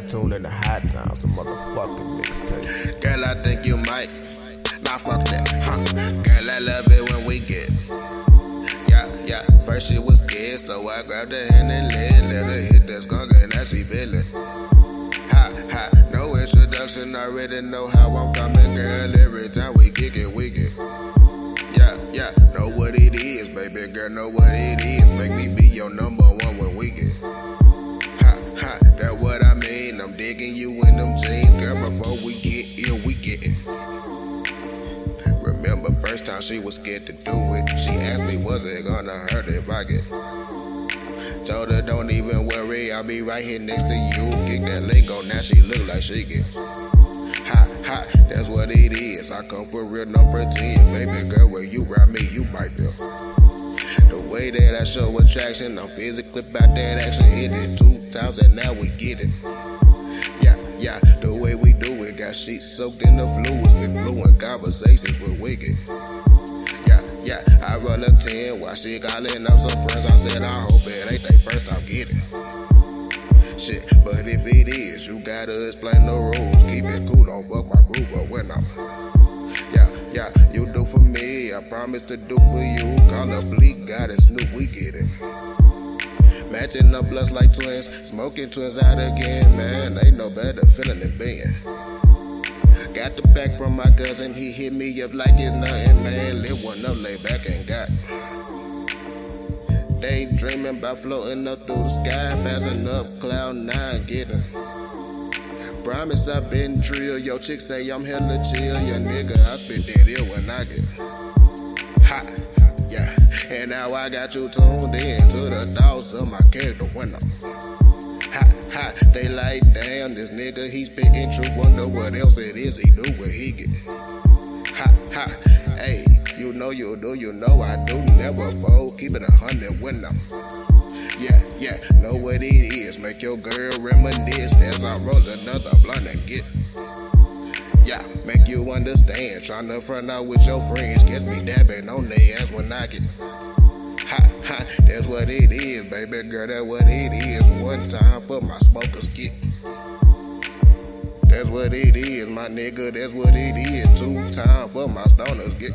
tune in the high times, the motherfucking mixtape. Girl, I think you might. Nah, fuck that, huh? Girl, I love it when we get. Yeah, yeah. First she was scared, so I grabbed her hand and let, let her hit that skunk and now she feeling. Ha, ha. No introduction, already know how I'm coming, girl. Every time we kick it, we get. Yeah, yeah. Know what it is, baby girl. Know what it is. Make me be your number one when we get. Digging you in them jeans, girl. Before we get ill, we getting. Remember first time she was scared to do it. She asked me, was it gonna hurt if I get? Told her, don't even worry, I'll be right here next to you. Kick that link on, now she look like she get. Ha, ha, that's what it is. I come for real, no pretend. Baby girl, when you ride me, you might feel. The way that I show attraction, I'm physically about that action. Hit it two times and now we get it. Yeah, the way we do it. Got sheets soaked in the fluids. Been fluent conversations with Wicked. Yeah, yeah, I roll a 10 while she calling up some friends. I said, I hope it ain't they first time getting. Shit, but if it is, you gotta explain the rules. Keep it cool, don't fuck my groove up when I'm. Yeah, yeah, you do for me, I promise to do for you. Call up Bleak, got it, Snoop, we get it. Matching up bloods like twins, smoking twins out again, man. Ain't no better feeling than being. Got the back from my cousin, he hit me up like it's nothing, man. Lit one up, lay back and got. Daydreaming about floating up through the sky, passing up cloud nine, getting. Promise I've been drill. Yo, chick say I'm hella chill. Yeah, nigga, I spit that ill when I get hot. Yeah, and now I got you tuned in to the thoughts of my character when hot, hot. They like, damn, this nigga, he spitting true. Wonder what else it is he do when he get hot, hot. Hey, you know you do, you know I do. Never fold, keep it a hundred when I'm. Yeah, yeah, know what it is. Make your girl reminisce as I roll another blunt and get. Yeah, make you understand. Tryna front out with your friends. Gets me dabbing on their ass when I get. Ha, ha, that's what it is, baby girl. That's what it is. One time for my smoker skip. That's what it is, my nigga. That's what it is. Two time for my stoners get.